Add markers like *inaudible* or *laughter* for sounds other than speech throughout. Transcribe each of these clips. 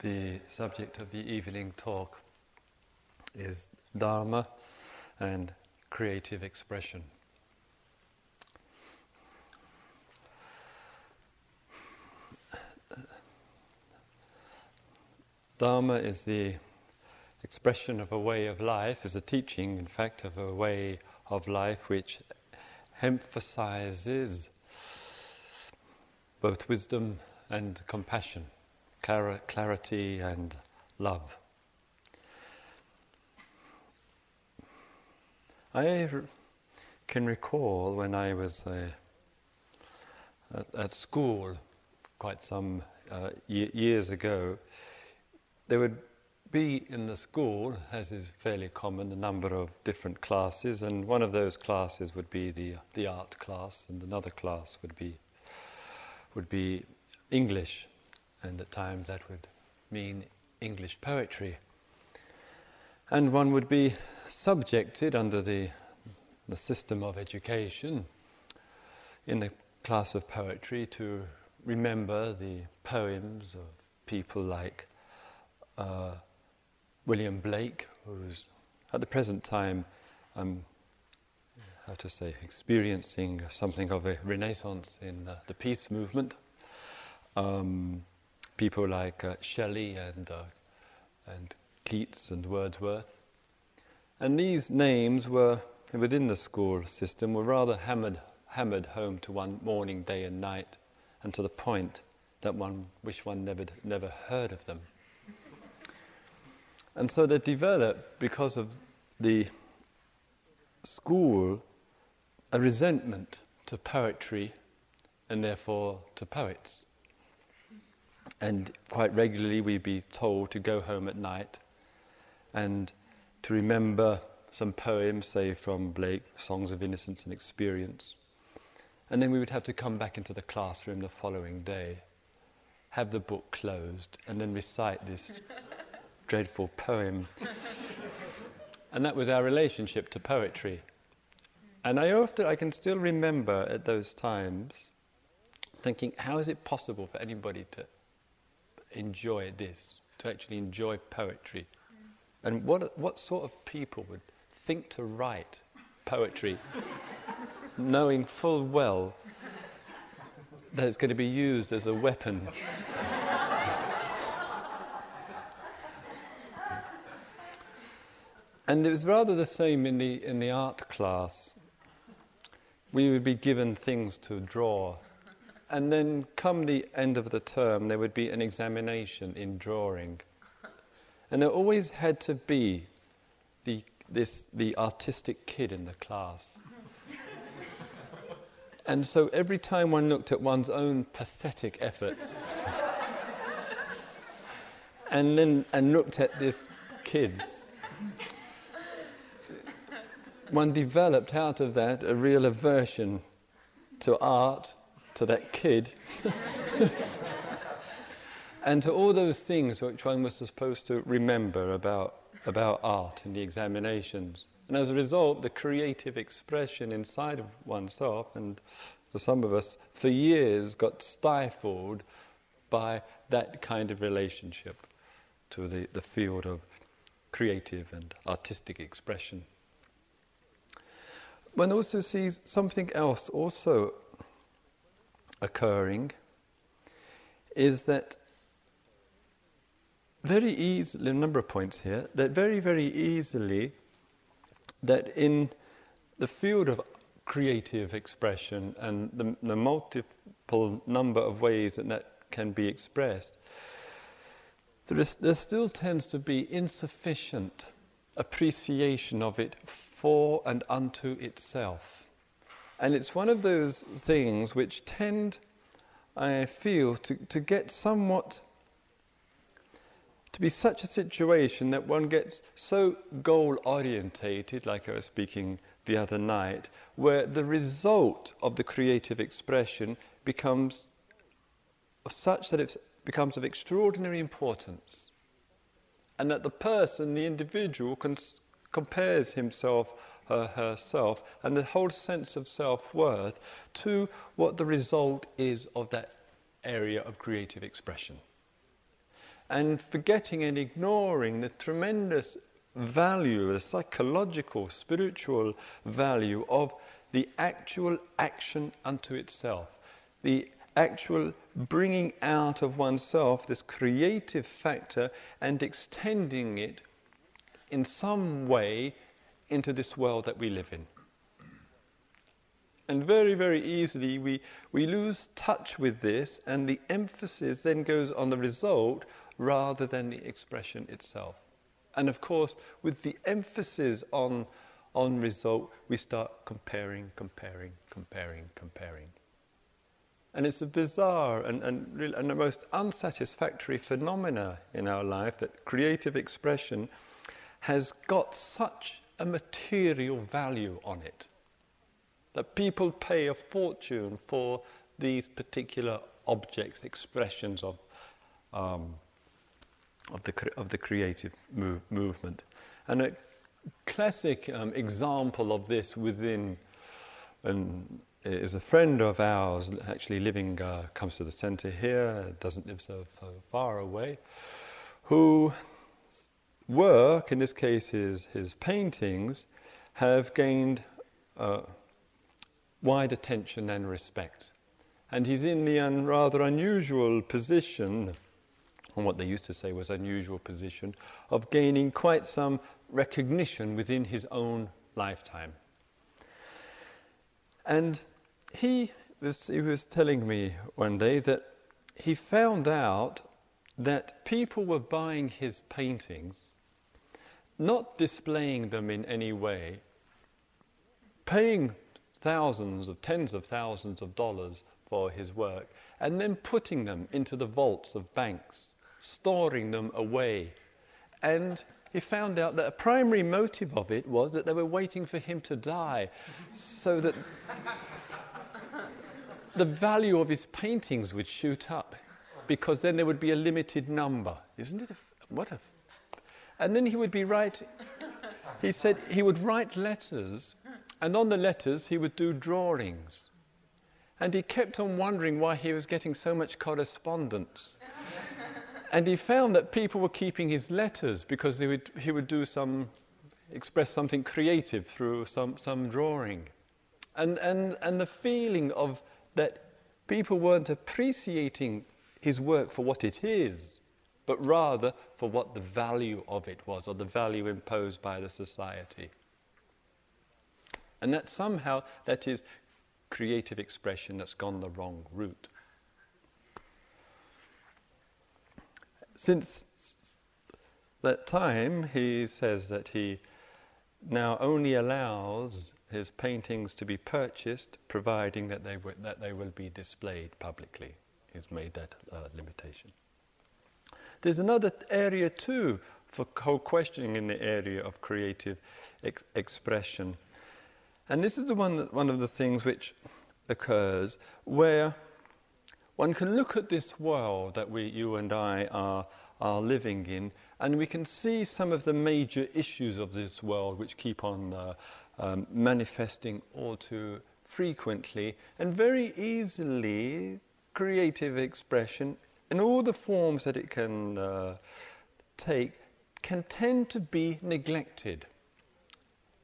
the subject of the evening talk is Dharma and creative expression. Dharma is the expression of a way of life, is a teaching, in fact, of a way of life which emphasizes both wisdom and compassion, clarity and love. I can recall when I was uh, at, at, school quite some uh, years ago, there would be in the school, as is fairly common, a number of different classes, and one of those classes would be the, the art class, and another class would be, would be English, and at times that would mean English poetry. And one would be subjected under the, the system of education in the class of poetry to remember the poems of people like uh, William Blake, who's at the present time, um, how to say, experiencing something of a renaissance in uh, the peace movement. Um, people like uh, Shelley and, uh, and Keats and Wordsworth. And these names were, within the school system, were rather hammered, hammered home to one morning, day and night, and to the point that one wished one never, never heard of them. And so they developed, because of the school, a resentment to poetry and therefore to poets. And quite regularly we'd be told to go home at night and to remember some poems, say from Blake, Songs of Innocence and Experience. And then we would have to come back into the classroom the following day, have the book closed, and then recite this *laughs* dreadful poem. and that was our relationship to poetry. And I often, I can still remember at those times thinking, how is it possible for anybody to enjoy this, to actually enjoy poetry? And what, what sort of people would think to write poetry *laughs* knowing full well that it's going to be used as a weapon *laughs* And it was rather the same in the, in the art class. We would be given things to draw. And then, come the end of the term, there would be an examination in drawing. And there always had to be the, this, the artistic kid in the class. and so every time one looked at one's own pathetic efforts, and then and looked at this kid's, one developed out of that a real aversion to art, to that kid, *laughs* and to all those things which one was supposed to remember about, about art and the examinations. And as a result, the creative expression inside of oneself, and for some of us, for years got stifled by that kind of relationship to the, the field of creative and artistic expression one also sees something else also occurring is that very easily, a number of points here, that very, very easily, that in the field of creative expression and the, the multiple number of ways that that can be expressed, there, is, there still tends to be insufficient appreciation of it for and unto itself. And it's one of those things which tend, I feel, to, to get somewhat, to be such a situation that one gets so goal orientated, like I was speaking the other night, where the result of the creative expression becomes such that it becomes of extraordinary importance. And that the person, the individual, can compares himself or herself and the whole sense of self worth to what the result is of that area of creative expression. and forgetting and ignoring the tremendous value, the psychological, spiritual value of the actual action unto itself, the actual bringing out of oneself this creative factor and extending it in some way into this world that we live in. And very, very easily we, we lose touch with this, and the emphasis then goes on the result rather than the expression itself. And of course, with the emphasis on, on result, we start comparing, comparing, comparing, comparing. And it's a bizarre and, and, and the most unsatisfactory phenomena in our life that creative expression has got such a material value on it that people pay a fortune for these particular objects, expressions of, um, of, the, of the creative move, movement. And a classic um, example of this within and is a friend of ours, actually living, uh, comes to the centre here, doesn't live so far away, who work, in this case his, his paintings, have gained uh, wide attention and respect. And he's in the un- rather unusual position, and what they used to say was unusual position, of gaining quite some recognition within his own lifetime. And he was, he was telling me one day that he found out that people were buying his paintings not displaying them in any way, paying thousands of tens of thousands of dollars for his work, and then putting them into the vaults of banks, storing them away. And he found out that a primary motive of it was that they were waiting for him to die, so that the value of his paintings would shoot up, because then there would be a limited number. Isn't it? A, what a and then he would be writing, he said he would write letters, and on the letters he would do drawings. And he kept on wondering why he was getting so much correspondence. and he found that people were keeping his letters because would, he would do some, express something creative through some, some drawing. And, and, and the feeling of that people weren't appreciating his work for what it is, but rather for what the value of it was, or the value imposed by the society. And that somehow that is creative expression that's gone the wrong route. Since that time, he says that he now only allows his paintings to be purchased, providing that they, w- that they will be displayed publicly. He's made that uh, limitation. There's another area too for co-questioning in the area of creative ex- expression. And this is the one, that, one of the things which occurs where one can look at this world that we, you and I are, are living in, and we can see some of the major issues of this world which keep on uh, um, manifesting all too frequently, and very easily creative expression in all the forms that it can uh, take, can tend to be neglected.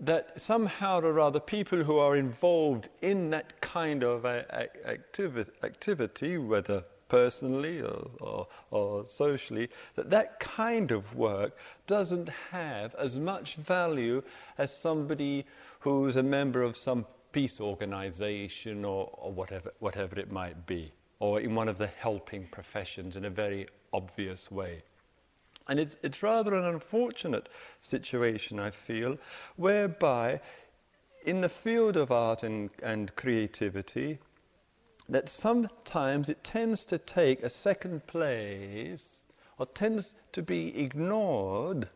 That somehow or other, people who are involved in that kind of activi- activity, whether personally or, or, or, socially, that that kind of work doesn't have as much value as somebody who's a member of some peace organization or, or whatever, whatever it might be or in one of the helping professions in a very obvious way. And it's, it's rather an unfortunate situation, I feel, whereby in the field of art and, and creativity, that sometimes it tends to take a second place or tends to be ignored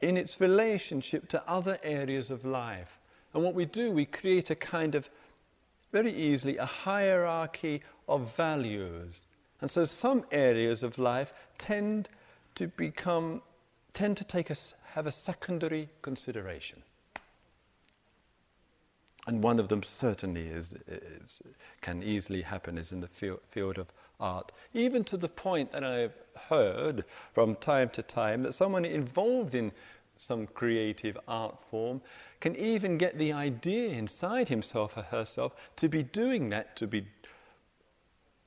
in its relationship to other areas of life. And what we do, we create a kind of very easily a hierarchy of values. And so some areas of life tend to become, tend to take us, have a secondary consideration. And one of them certainly is, is, can easily happen is in the field, field of art. Even to the point that I've heard from time to time that someone involved in some creative art form can even get the idea inside himself or herself to be doing that, to be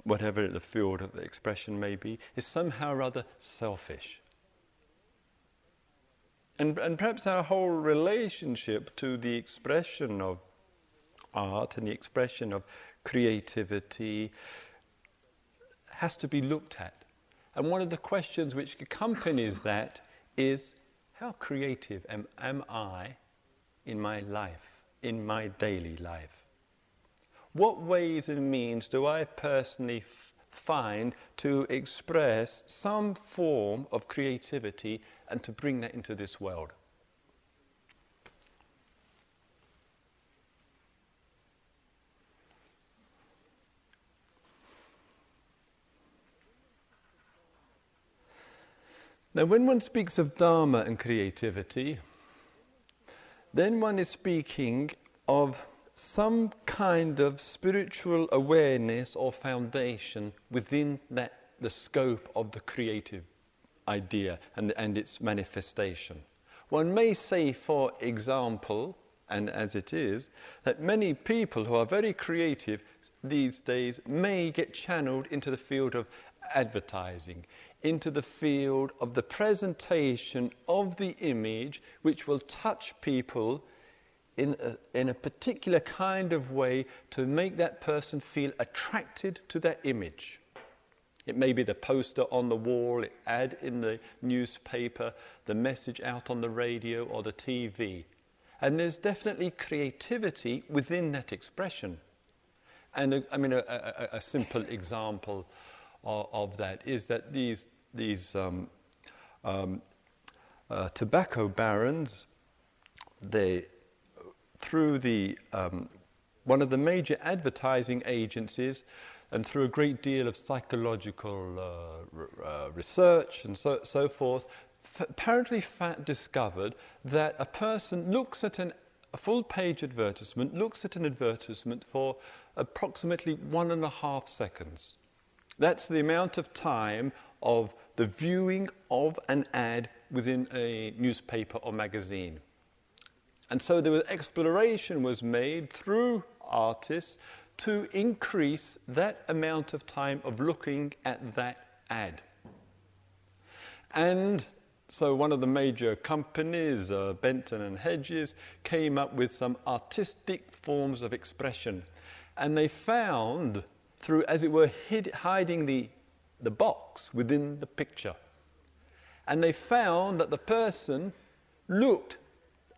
whatever the field of expression may be, is somehow rather selfish. And, and perhaps our whole relationship to the expression of art and the expression of creativity has to be looked at. And one of the questions which accompanies that is how creative am, am I in my life, in my daily life? What ways and means do I personally find to express some form of creativity and to bring that into this world? Now, when one speaks of Dharma and creativity, then one is speaking of some kind of spiritual awareness or foundation within that, the scope of the creative idea and, and its manifestation. One may say, for example, and as it is, that many people who are very creative these days may get channeled into the field of advertising, into the field of the presentation of the image which will touch people in a, in a particular kind of way to make that person feel attracted to that image. It may be the poster on the wall, ad in the newspaper, the message out on the radio or the TV. And there's definitely creativity within that expression. And I mean, a, a, a simple example of, of, that is that these these um, um, uh, tobacco barons, they, through the, um, one of the major advertising agencies, and through a great deal of psychological uh, r- uh, research and so, so forth, f- apparently fa- discovered that a person looks at an, a full page advertisement, looks at an advertisement for approximately one and a half seconds. That's the amount of time of the viewing of an ad within a newspaper or magazine. And so the exploration was made through artists to increase that amount of time of looking at that ad. And so one of the major companies, uh, Benson and Hedges, came up with some artistic forms of expression. And they found, through, as it were, hid, hiding the the box within the picture. And they found that the person looked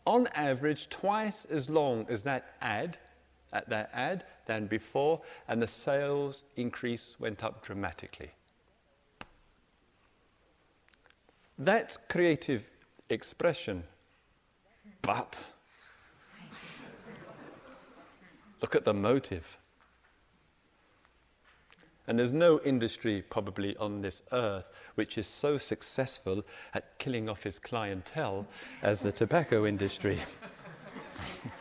on average twice as long as that ad at that ad than before and the sales increase went up dramatically. That's creative expression. But look at the motive. And there's no industry probably on this earth which is so successful at killing off its clientele as the tobacco industry. *laughs*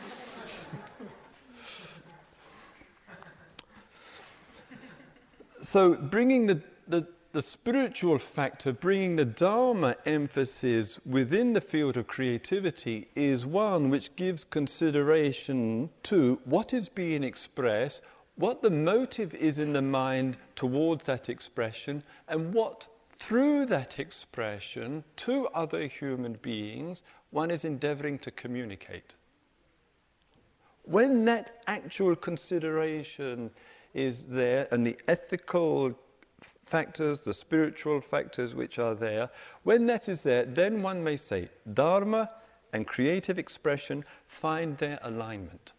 so, bringing the, the, the, spiritual factor, bringing the Dharma emphasis within the field of creativity is one which gives consideration to what is being expressed, what the motive is in the mind towards that expression, and what, through that expression, to other human beings, one is endeavoring to communicate. When that actual consideration is there, and the ethical factors, the spiritual factors which are there, when that is there, then one may say Dharma and creative expression find their alignment.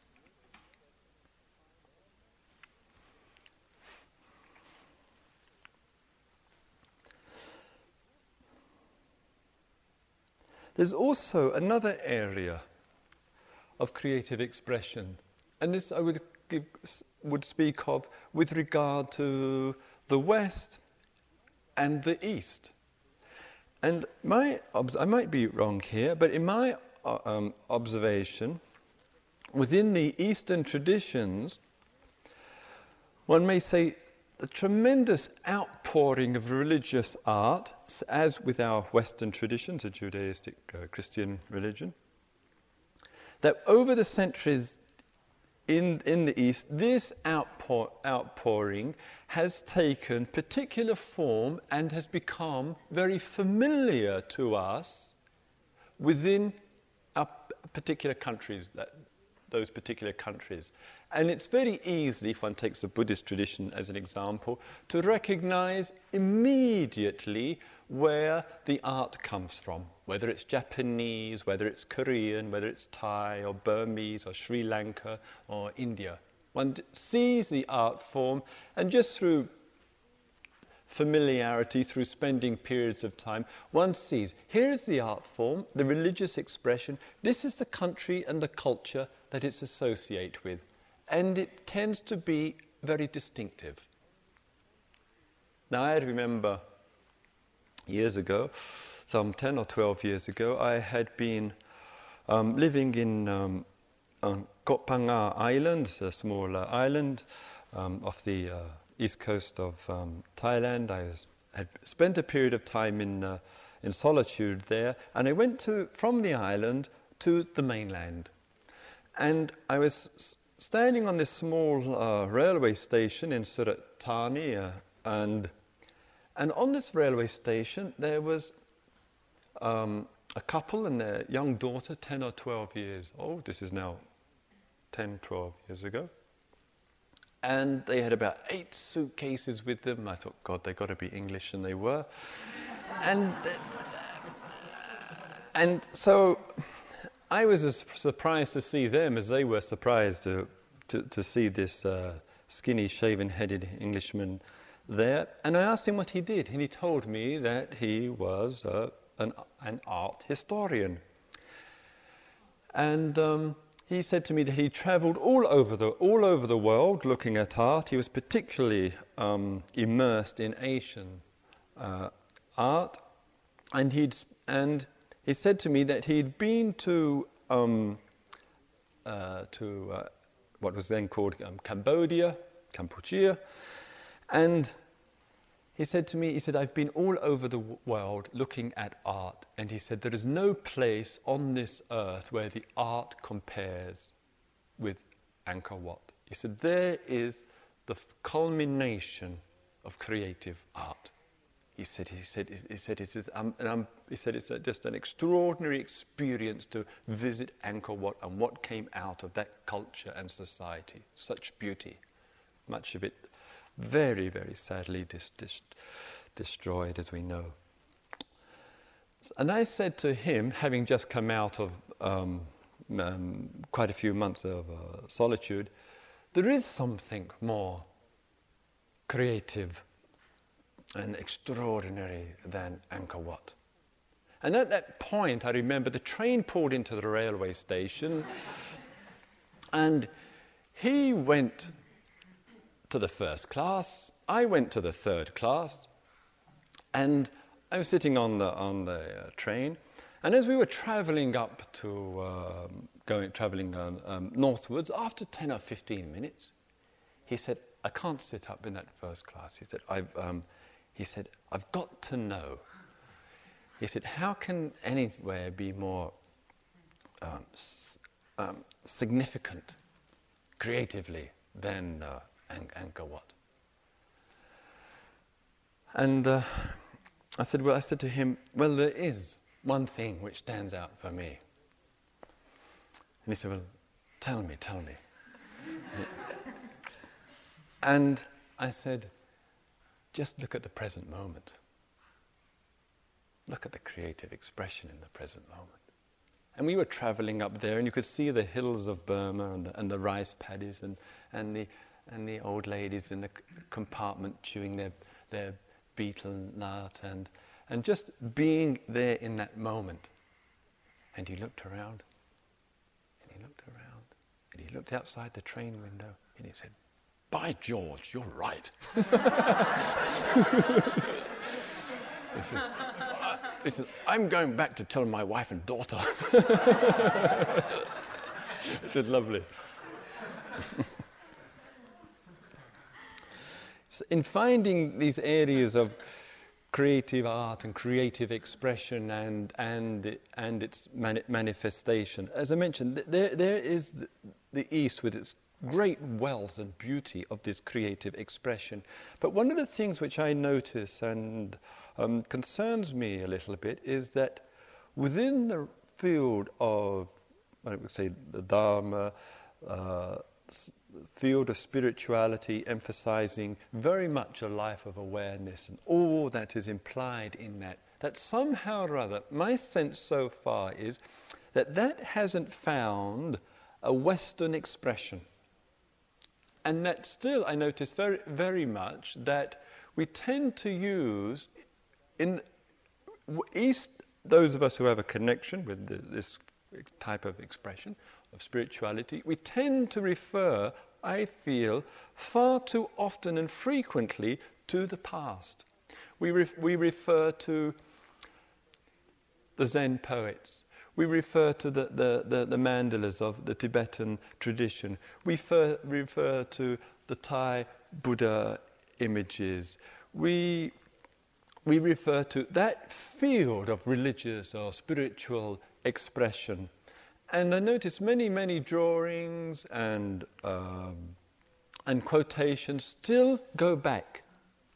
There's also another area of creative expression, and this I would, give, would speak of with regard to the West and the East. And my, I might be wrong here, but in my uh, um, observation, within the Eastern traditions, one may say a tremendous outpouring of religious art, as with our Western traditions, a Judaistic uh, Christian religion, that over the centuries in, in the East, this outpour, outpouring has taken particular form and has become very familiar to us within our particular countries, that, those particular countries. And it's very easy, if one takes the Buddhist tradition as an example, to recognize immediately where the art comes from, whether it's Japanese, whether it's Korean, whether it's Thai or Burmese or Sri Lanka or India. One sees the art form, and just through familiarity, through spending periods of time, one sees here's the art form, the religious expression, this is the country and the culture that it's associated with, and it tends to be very distinctive. Now, I remember years ago, some 10 or 12 years ago, I had been um, living in um, on Koh Phangan Island, a small uh, island um, off the uh, east coast of um, Thailand. I was, had spent a period of time in, uh, in solitude there, and I went to, from the island to the mainland. And I was standing on this small uh, railway station in Surat Thani, uh, and and on this railway station, there was um, a couple and their young daughter, 10 or 12 years old. This is now 10, 12 years ago. And they had about eight suitcases with them. I thought, God, they've got to be English, and they were. and, and so I was as surprised to see them as they were surprised to, to, to see this uh, skinny, shaven headed Englishman there, and I asked him what he did, and he told me that he was uh, an, an, art historian. And um, he said to me that he travelled all over the all over the world looking at art. He was particularly um, immersed in Asian uh, art, and he'd and he said to me that he'd been to um, uh, to uh, what was then called um, Cambodia, Cambodia, and he said to me, he said, I've been all over the world looking at art. And he said, there is no place on this earth where the art compares with Angkor Wat. He said, there is the culmination of creative art. He said, he said, he said, it is, um, um, he said it's a, just an extraordinary experience to visit Angkor Wat and what came out of that culture and society. Such beauty. Much of it very, very sadly dis- dis- destroyed, as we know. And I said to him, having just come out of um, um, quite a few months of uh, solitude, there is something more creative and extraordinary than Angkor Wat. And at that point, I remember the train pulled into the railway station, and he went to the first class. I went to the third class, and I was sitting on the on the uh, train. And as we were travelling up to um, going travelling um, um, northwards, after ten or fifteen minutes, he said, "I can't sit up in that first class." He said, "I've." He said, "I've got to know." He said, "How can anywhere be more um, um, significant creatively than?" Uh, and, Angkor Wat. And uh, I said, well, I said to him, well, there is one thing which stands out for me. And he said, well, tell me, tell me. and I said, just look at the present moment. Look at the creative expression in the present moment. And we were traveling up there, and you could see the hills of Burma and the, and the rice paddies and, and the and the old ladies in the compartment chewing their, their betel nut and, and just being there in that moment. And he looked around, and he looked around, and he looked outside the train window, and he said, By George, you're right. he, said, he said, I'm going back to tell my wife and daughter. It was lovely. *laughs* in finding these areas of creative art and creative expression and, and, and its mani- manifestation. As I mentioned, there, there is the, the East with its great wealth and beauty of this creative expression. But one of the things which I notice and um, concerns me a little bit is that within the field of, I would say, the Dharma, uh, field of spirituality emphasizing very much a life of awareness and all that is implied in that, that somehow or other, my sense so far is that that hasn't found a Western expression. And that still, I notice very, very much that we tend to use in East, those of us who have a connection with the, this type of expression of spirituality, we tend to refer I feel, far too often and frequently to the past. We, we refer to the Zen poets. We refer to the, the, the, the, mandalas of the Tibetan tradition. We refer, refer to the Thai Buddha images. We, we refer to that field of religious or spiritual expression and I noticed many, many drawings and, um, and quotations still go back.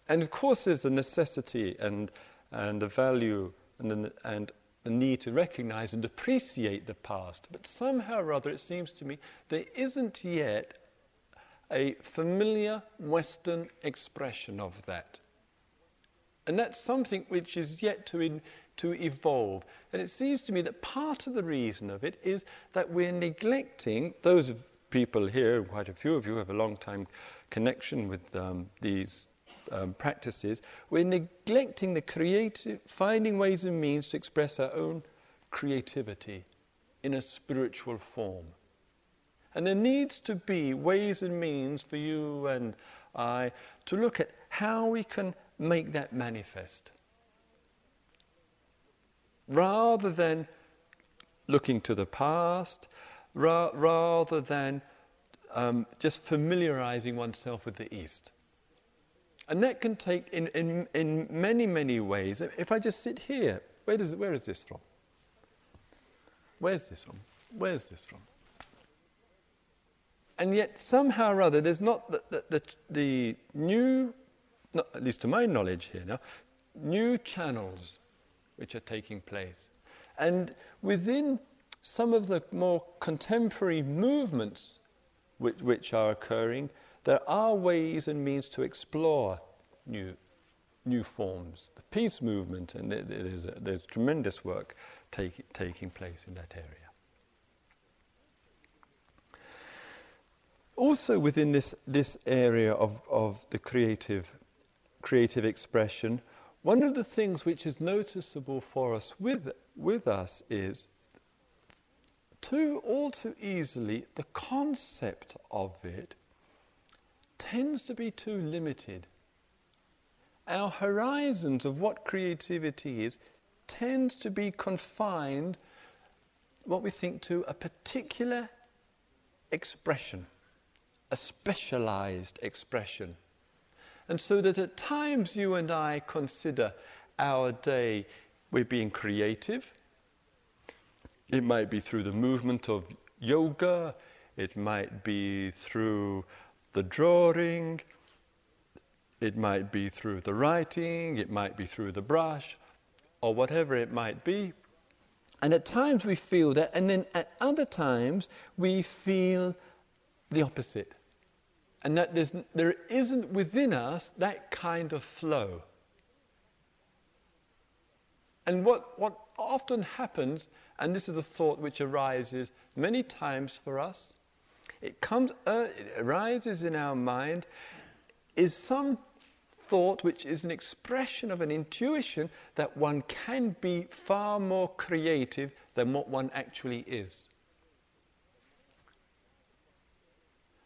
And of course, there's a necessity and, and a value and, and the need to recognize and appreciate the past. But somehow or other, it seems to me, there isn't yet a familiar Western expression of that. And that's something which is yet to, in, to evolve. And it seems to me that part of the reason of it is that we're neglecting, those people here, quite a few of you have a long time connection with um, these um, practices, we're neglecting the creative, finding ways and means to express our own creativity in a spiritual form. And there needs to be ways and means for you and I to look at how we can make that manifest rather than looking to the past, ra- rather than um, just familiarizing oneself with the East. And that can take in, in, in many, many ways. If I just sit here, where, does, where is this from? Where's this from? Where's this from? And yet, somehow or other, there's not the, the, the, the new, not, at least to my knowledge here now, new channels which are taking place. And within some of the more contemporary movements which, which are occurring, there are ways and means to explore new, new forms. The peace movement, and there's, tremendous work take, taking place in that area. Also, within this, this area of, of the creative, creative expression, one of the things which is noticeable for us with, with us is too all too easily the concept of it tends to be too limited. Our horizons of what creativity is tends to be confined what we think to a particular expression, a specialized expression. And so that at times you and I consider our day we're being creative. It might be through the movement of yoga, it might be through the drawing, it might be through the writing, it might be through the brush, or whatever it might be. And at times we feel that, and then at other times we feel the opposite and that there isn't within us that kind of flow. And what, what often happens, and this is a thought which arises many times for us, it comes, uh, it arises in our mind, is some thought which is an expression of an intuition that one can be far more creative than what one actually is.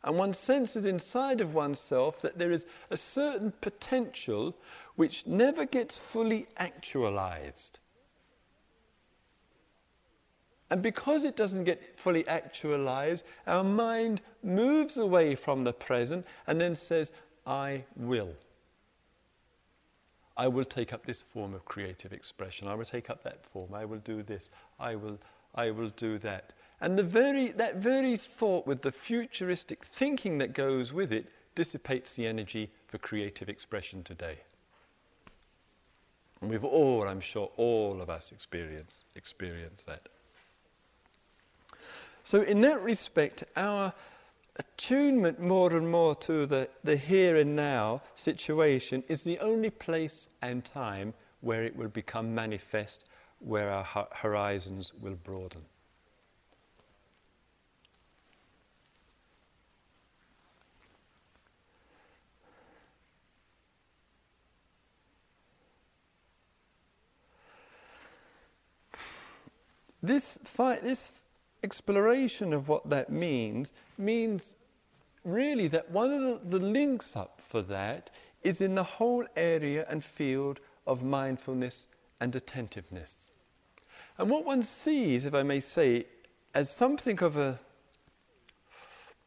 And one senses inside of oneself that there is a certain potential which never gets fully actualized. And because it doesn't get fully actualized, our mind moves away from the present and then says, I will. I will take up this form of creative expression. I will take up that form. I will do this. I will, I will do that. And the very, that very thought with the futuristic thinking that goes with it dissipates the energy for creative expression today. And we've all, I'm sure, all of us experience, experience that. So, in that respect, our attunement more and more to the, the here and now situation is the only place and time where it will become manifest, where our horizons will broaden. This, fight, this exploration of what that means means really that one of the, the links up for that is in the whole area and field of mindfulness and attentiveness. And what one sees, if I may say, as something of a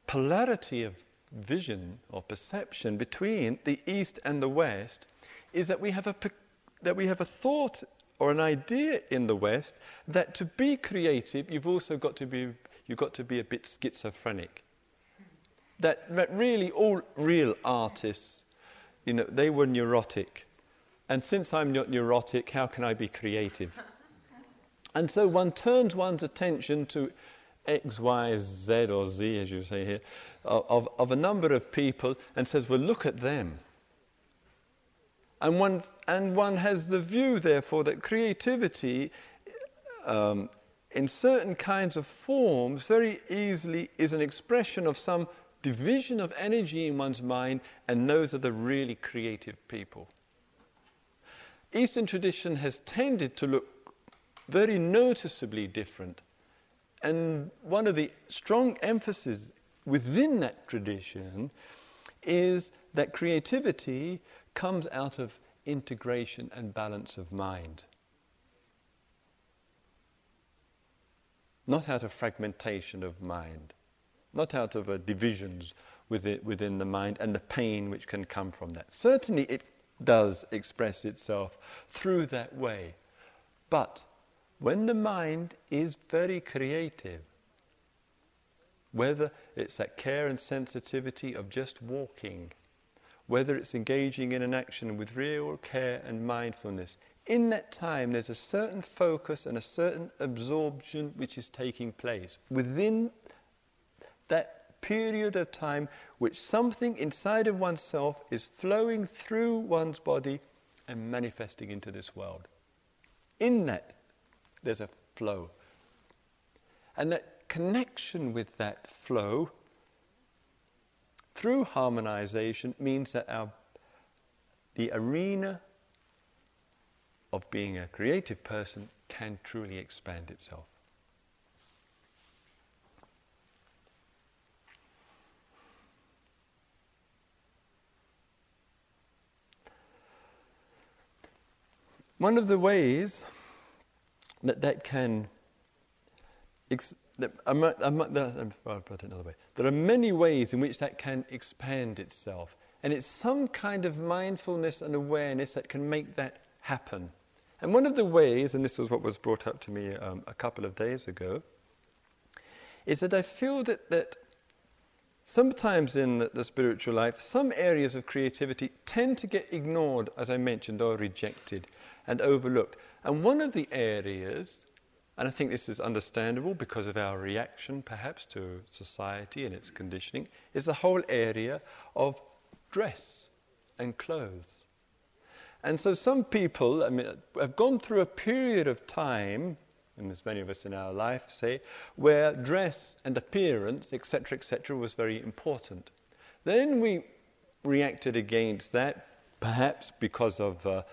polarity of vision or perception between the East and the West is that we have a, that we have a thought or an idea in the West that to be creative, you've also got to be, you've got to be a bit schizophrenic. That, that really all real artists, you know, they were neurotic. And since I'm not neurotic, how can I be creative? *laughs* and so one turns one's attention to X, Y, Z, or Z, as you say here, of, of a number of people and says, well, look at them. And one, and one has the view, therefore, that creativity um, in certain kinds of forms very easily is an expression of some division of energy in one's mind, and those are the really creative people. Eastern tradition has tended to look very noticeably different. And one of the strong emphases within that tradition is that creativity comes out of integration and balance of mind. Not out of fragmentation of mind, not out of divisions within, within the mind and the pain which can come from that. Certainly, it does express itself through that way. But when the mind is very creative, whether it's that care and sensitivity of just walking, whether it's engaging in an action with real care and mindfulness, in that time there's a certain focus and a certain absorption which is taking place. Within that period of time, which something inside of oneself is flowing through one's body and manifesting into this world. In that, there's a flow. And that connection with that flow through harmonization means that our, the arena of being a creative person can truly expand itself. One of the ways that that can ex- There are many ways in which that can expand itself. And it's some kind of mindfulness and awareness that can make that happen. And one of the ways, and this was what was brought up to me um, a couple of days ago, is that I feel that, that sometimes in the, the spiritual life, some areas of creativity tend to get ignored, as I mentioned, or rejected and overlooked. And one of the areas and I think this is understandable because of our reaction, perhaps, to society and its conditioning, is the whole area of dress and clothes. And so some people I mean, have gone through a period of time, and as many of us in our life say, where dress and appearance, etc., etc., was very important. Then we reacted against that, perhaps because of. Uh,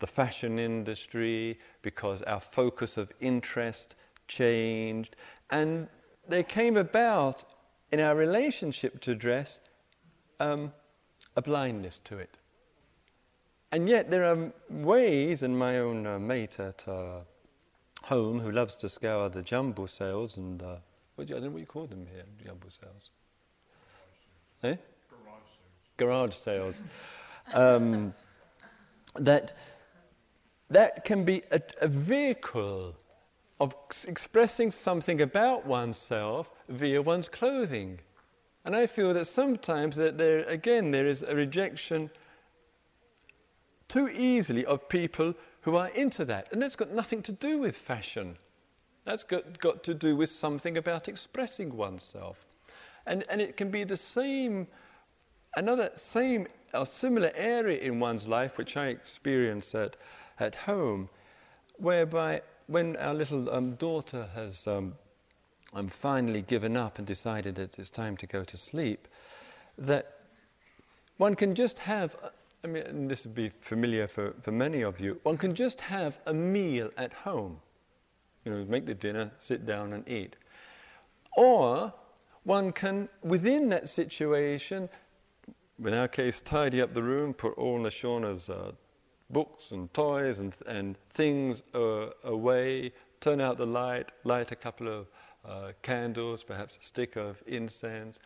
the fashion industry, because our focus of interest changed. And there came about in our relationship to dress um, a blindness to it. And yet, there are ways, and my own uh, mate at uh, home who loves to scour the jumble sales, and uh, what do you, I don't know what you call them here, jumble sales. Eh? Garage sales. Garage sales. Um, that that can be a, a vehicle of expressing something about oneself via one's clothing. And I feel that sometimes that there again there is a rejection too easily of people who are into that. And that's got nothing to do with fashion. That's got, got to do with something about expressing oneself. And, and it can be the same, another same or similar area in one's life, which I experience at, at home, whereby when our little um, daughter has um, um, finally given up and decided that it's time to go to sleep, that one can just have, I mean, this would be familiar for, for many of you, one can just have a meal at home. You know, make the dinner, sit down and eat. Or one can, within that situation, in our case, tidy up the room, put all Nashona's uh, books and toys and, and things uh, away, turn out the light, light a couple of uh, candles, perhaps a stick of incense,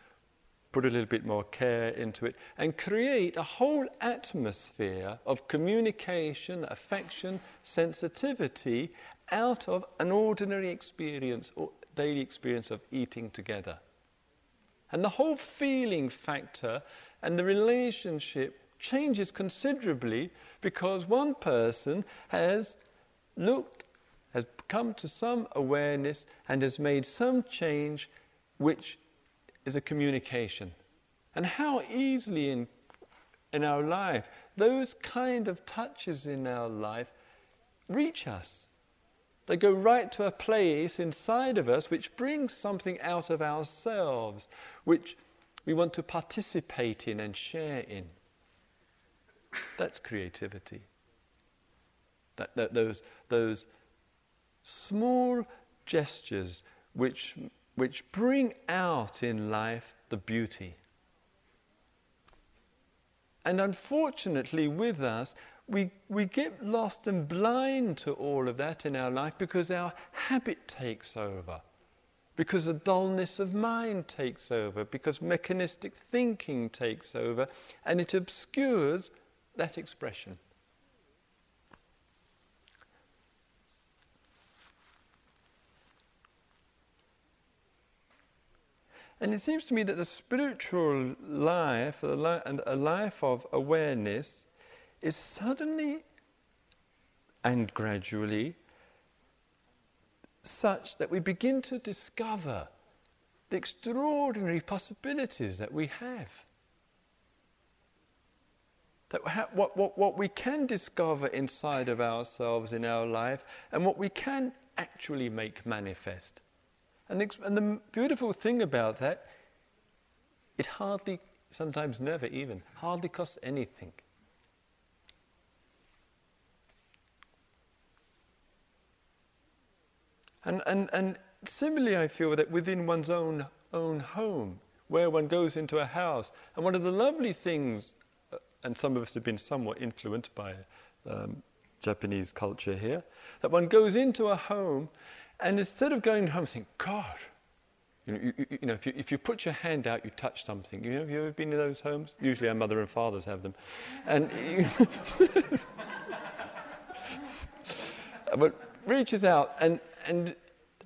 put a little bit more care into it, and create a whole atmosphere of communication, affection, sensitivity out of an ordinary experience or daily experience of eating together. And the whole feeling factor and the relationship changes considerably because one person has looked, has come to some awareness and has made some change which is a communication. And how easily in, in our life those kind of touches in our life reach us. They go right to a place inside of us which brings something out of ourselves, which we want to participate in and share in. That's creativity. That, that those, those small gestures which, which bring out in life the beauty. And unfortunately, with us, we, we get lost and blind to all of that in our life because our habit takes over, because the dullness of mind takes over, because mechanistic thinking takes over, and it obscures that expression. And it seems to me that the spiritual life, and a life of awareness, is suddenly and gradually such that we begin to discover the extraordinary possibilities that we have. That ha- what, what, what we can discover inside of ourselves in our life and what we can actually make manifest. And the, and the beautiful thing about that, it hardly, sometimes never even, hardly costs anything. And, and, and similarly, I feel that within one's own, own home, where one goes into a house, and one of the lovely things, and some of us have been somewhat influenced by um, Japanese culture here, that one goes into a home, and instead of going home saying, God, you know, you, you, know if, you, if you put your hand out, you touch something. You know, have you ever been to those homes? Usually our mother and fathers have them. And *laughs* but reaches out and, and,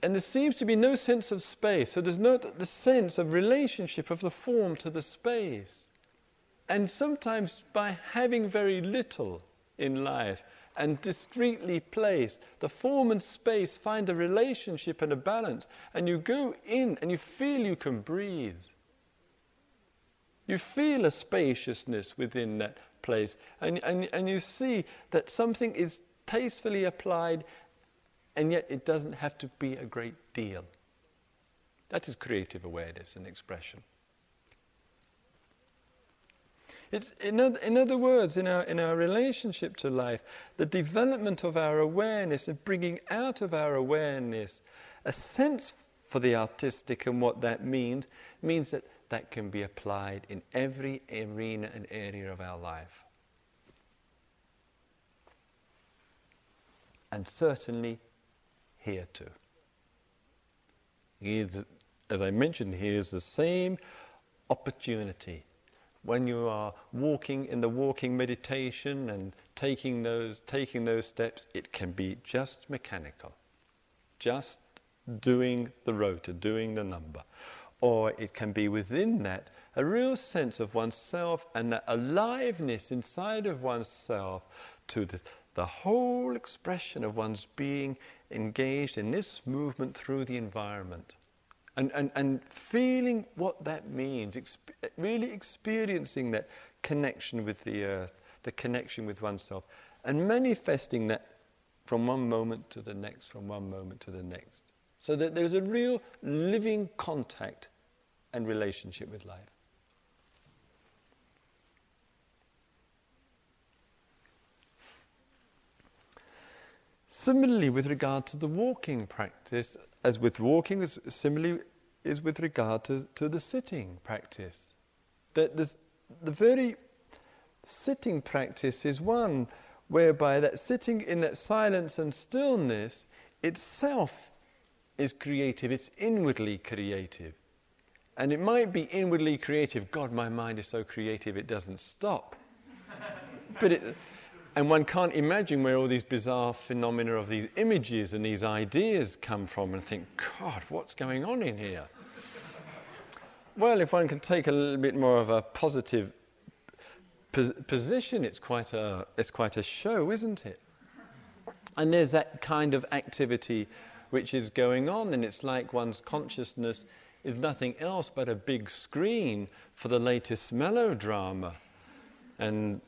and there seems to be no sense of space. So there's not the sense of relationship of the form to the space. And sometimes by having very little in life and discreetly placed, the form and space find a relationship and a balance. And you go in and you feel you can breathe. You feel a spaciousness within that place. And, and, and you see that something is tastefully applied and yet it doesn't have to be a great deal. That is creative awareness and expression. It's, in, other, in other words, in our, in our relationship to life, the development of our awareness and bringing out of our awareness a sense for the artistic and what that means, means that that can be applied in every arena and area of our life. And certainly here too. He is, as I mentioned, here is the same opportunity when you are walking in the walking meditation and taking those, taking those steps, it can be just mechanical, just doing the rota, doing the number. Or it can be within that a real sense of oneself and that aliveness inside of oneself to the, the whole expression of one's being engaged in this movement through the environment. And, and, and feeling what that means, exp- really experiencing that connection with the earth, the connection with oneself, and manifesting that from one moment to the next, from one moment to the next. So that there's a real living contact and relationship with life. Similarly, with regard to the walking practice, as with walking, similarly is with regard to, to the sitting practice. That the very sitting practice is one whereby that sitting in that silence and stillness itself is creative, it's inwardly creative. And it might be inwardly creative. God, my mind is so creative it doesn't stop. *laughs* but it, and one can't imagine where all these bizarre phenomena of these images and these ideas come from and think, God, what's going on in here? well, if one can take a little bit more of a positive pos- position, it's quite, a, it's quite a show, isn't it? And there's that kind of activity which is going on, and it's like one's consciousness is nothing else but a big screen for the latest melodrama. And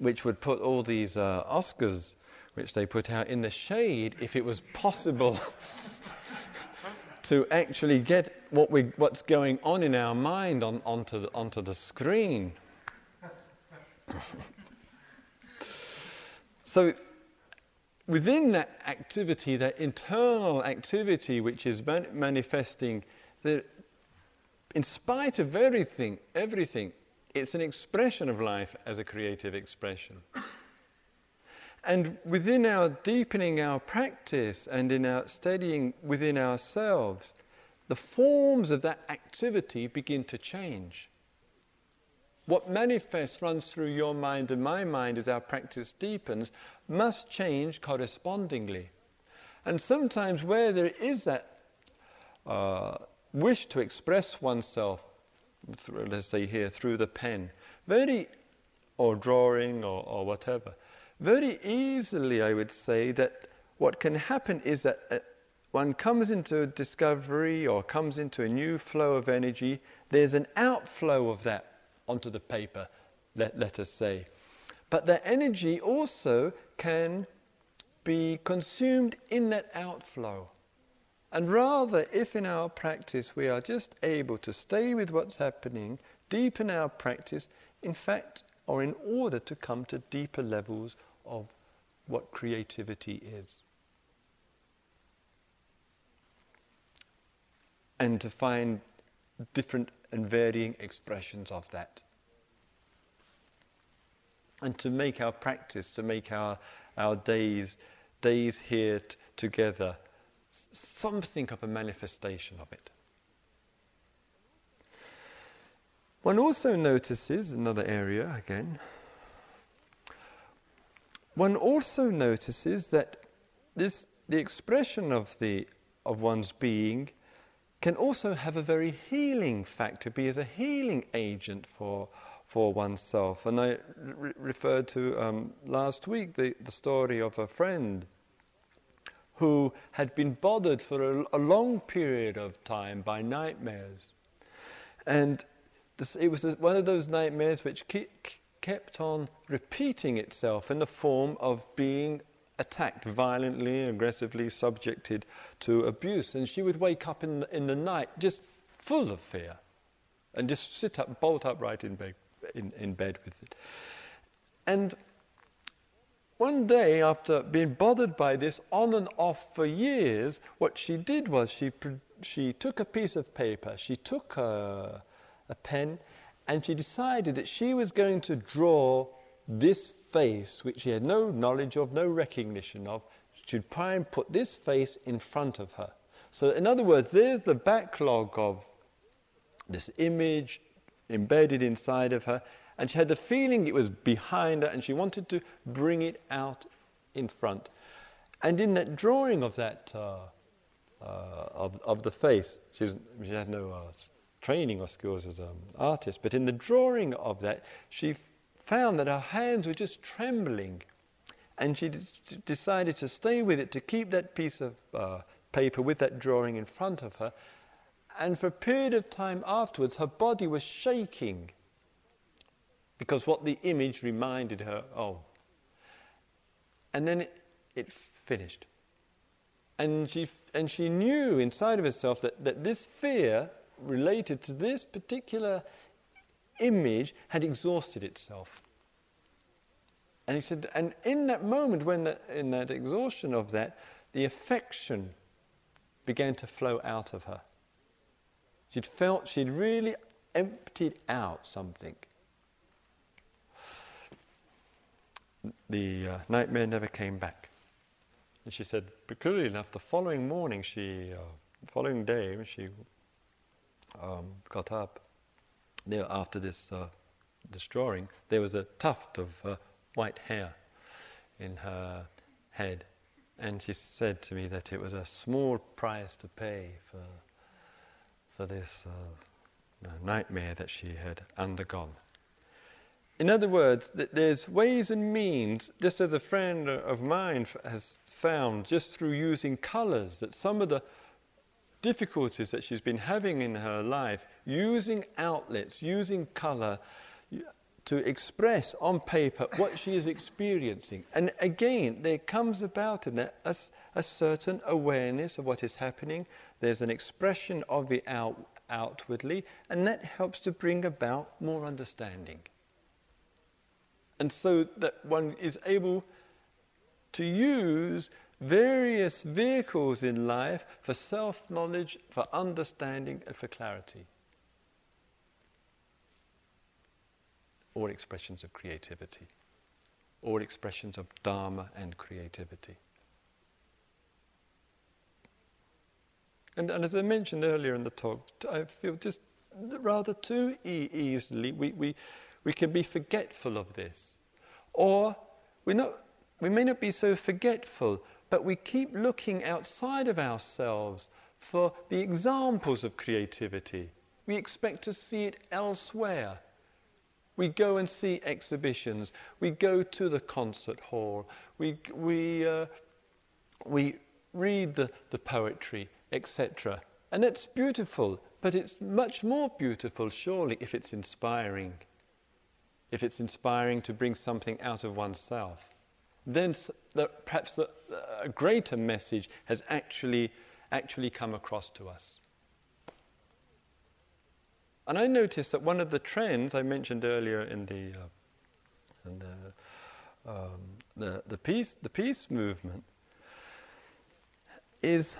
which would put all these uh, Oscars, which they put out, in the shade if it was possible *laughs* to actually get what we, what's going on in our mind on, onto, the, onto the screen. *laughs* so, within that activity, that internal activity which is man- manifesting, that in spite of everything, everything, it's an expression of life as a creative expression. And within our deepening our practice and in our studying within ourselves, the forms of that activity begin to change. What manifests runs through your mind and my mind as our practice deepens must change correspondingly. And sometimes, where there is that uh, wish to express oneself through, let's say here, through the pen, very, or drawing or, or whatever, very easily I would say that what can happen is that uh, one comes into a discovery or comes into a new flow of energy, there's an outflow of that onto the paper, let, let us say. But that energy also can be consumed in that outflow. And rather, if in our practice we are just able to stay with what's happening, deepen our practice, in fact, or in order to come to deeper levels of what creativity is. And to find different and varying expressions of that. And to make our practice, to make our, our days, days here t- together something of a manifestation of it. One also notices another area again. One also notices that this, the expression of, the, of one's being can also have a very healing factor, be as a healing agent for, for oneself. And I re- referred to um, last week the, the story of a friend who had been bothered for a, a long period of time by nightmares. And this, it was one of those nightmares which kept on repeating itself in the form of being attacked violently, aggressively, subjected to abuse. And she would wake up in the, in the night just full of fear and just sit up, bolt upright in bed, in, in bed with it. And one day, after being bothered by this on and off for years, what she did was she, she took a piece of paper, she took a, a pen, and she decided that she was going to draw this face, which she had no knowledge of, no recognition of. She'd try and put this face in front of her. So, in other words, there's the backlog of this image, embedded inside of her, and she had the feeling it was behind her, and she wanted to bring it out in front. And in that drawing of that, uh, uh, of, of the face, she, was, she had no uh, training or skills as an artist, but in the drawing of that, she found that her hands were just trembling. And she d- decided to stay with it, to keep that piece of uh, paper with that drawing in front of her. And for a period of time afterwards, her body was shaking because what the image reminded her of. And then it, it finished. And she, and she knew inside of herself that, that this fear related to this particular image had exhausted itself. And he said, and in that moment, when the, in that exhaustion of that, the affection began to flow out of her. She'd felt she'd really emptied out something. The uh, nightmare never came back. And she said, peculiarly enough, the following morning, she, uh, the following day, when she um, got up, there after this, uh, this drawing, there was a tuft of uh, white hair in her head. And she said to me that it was a small price to pay for, for this uh, nightmare that she had undergone. In other words, that there's ways and means, just as a friend of mine has found, just through using colors, that some of the difficulties that she's been having in her life, using outlets, using color to express on paper what she is experiencing. And again, there comes about in that a, a certain awareness of what is happening. There's an expression of it out, outwardly, and that helps to bring about more understanding. And so that one is able to use various vehicles in life for self knowledge, for understanding, and for clarity. All expressions of creativity, all expressions of Dharma and creativity. And, and as I mentioned earlier in the talk, I feel just rather too e- easily we, we, we can be forgetful of this. Or we not, we may not be so forgetful, but we keep looking outside of ourselves for the examples of creativity. We expect to see it elsewhere. We go and see exhibitions. We go to the concert hall. We, we, uh, we read the, the poetry, etc. And it's beautiful, but it's much more beautiful, surely, if it's inspiring. If it's inspiring to bring something out of oneself then the, perhaps a greater message has actually, actually come across to us. And I noticed that one of the trends I mentioned earlier in the, uh, in the, um, the, the, peace, the peace movement is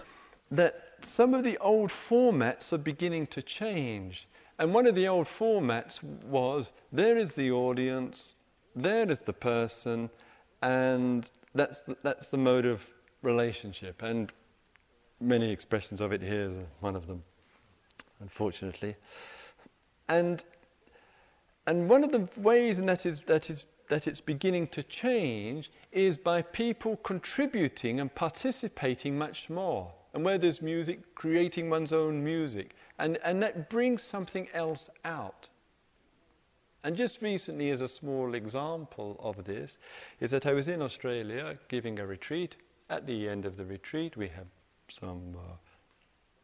that some of the old formats are beginning to change. And one of the old formats was there is the audience, there is the person, and that's the, that's the mode of relationship. And many expressions of it here is one of them, unfortunately. And and one of the ways that is that is that it's beginning to change is by people contributing and participating much more. And where there's music, creating one's own music. And, and that brings something else out. And just recently, as a small example of this, is that I was in Australia giving a retreat. At the end of the retreat, we have some uh,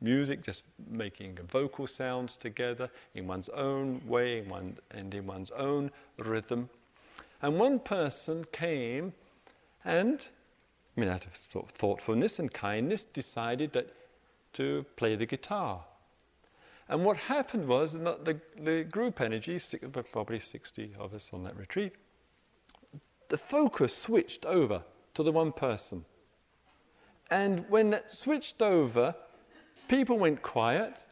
music, just making vocal sounds together in one's own way in one, and in one's own rhythm. And one person came and, I mean, out of thoughtfulness and kindness, decided that to play the guitar. And what happened was that the, the group energy, probably 60 of us on that retreat, the focus switched over to the one person. And when that switched over, people went quiet.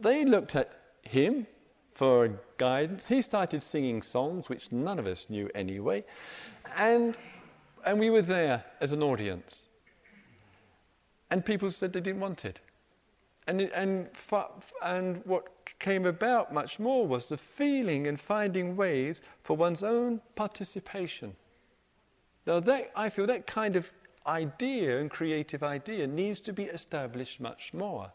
They looked at him for guidance. He started singing songs which none of us knew anyway. And, and we were there as an audience. And people said they didn't want it. And, and, and what came about much more was the feeling and finding ways for one's own participation. Now, that, I feel that kind of idea and creative idea needs to be established much more.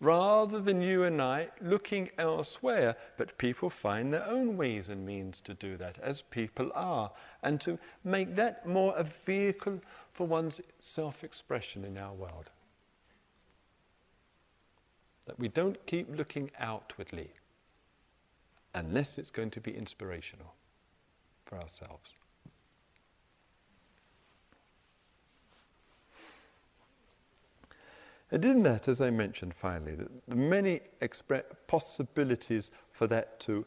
Rather than you and I looking elsewhere, but people find their own ways and means to do that, as people are, and to make that more a vehicle for one's self expression in our world. That we don't keep looking outwardly unless it's going to be inspirational for ourselves. And in that, as I mentioned finally, the many expre- possibilities for that to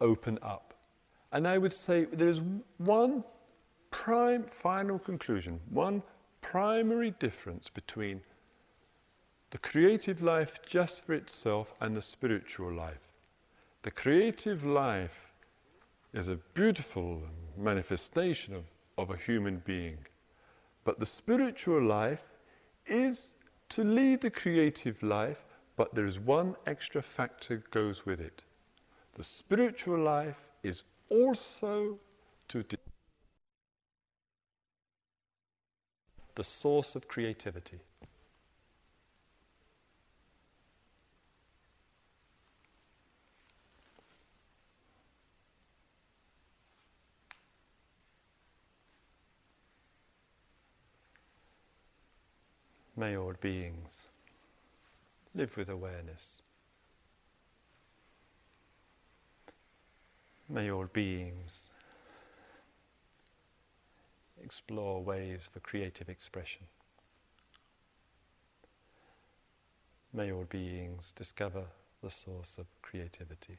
open up. And I would say there's one prime final conclusion, one primary difference between the creative life just for itself and the spiritual life. The creative life is a beautiful manifestation of, of a human being, but the spiritual life is to lead a creative life, but there is one extra factor goes with it. The spiritual life is also to the source of creativity. May all beings live with awareness. May all beings explore ways for creative expression. May all beings discover the source of creativity.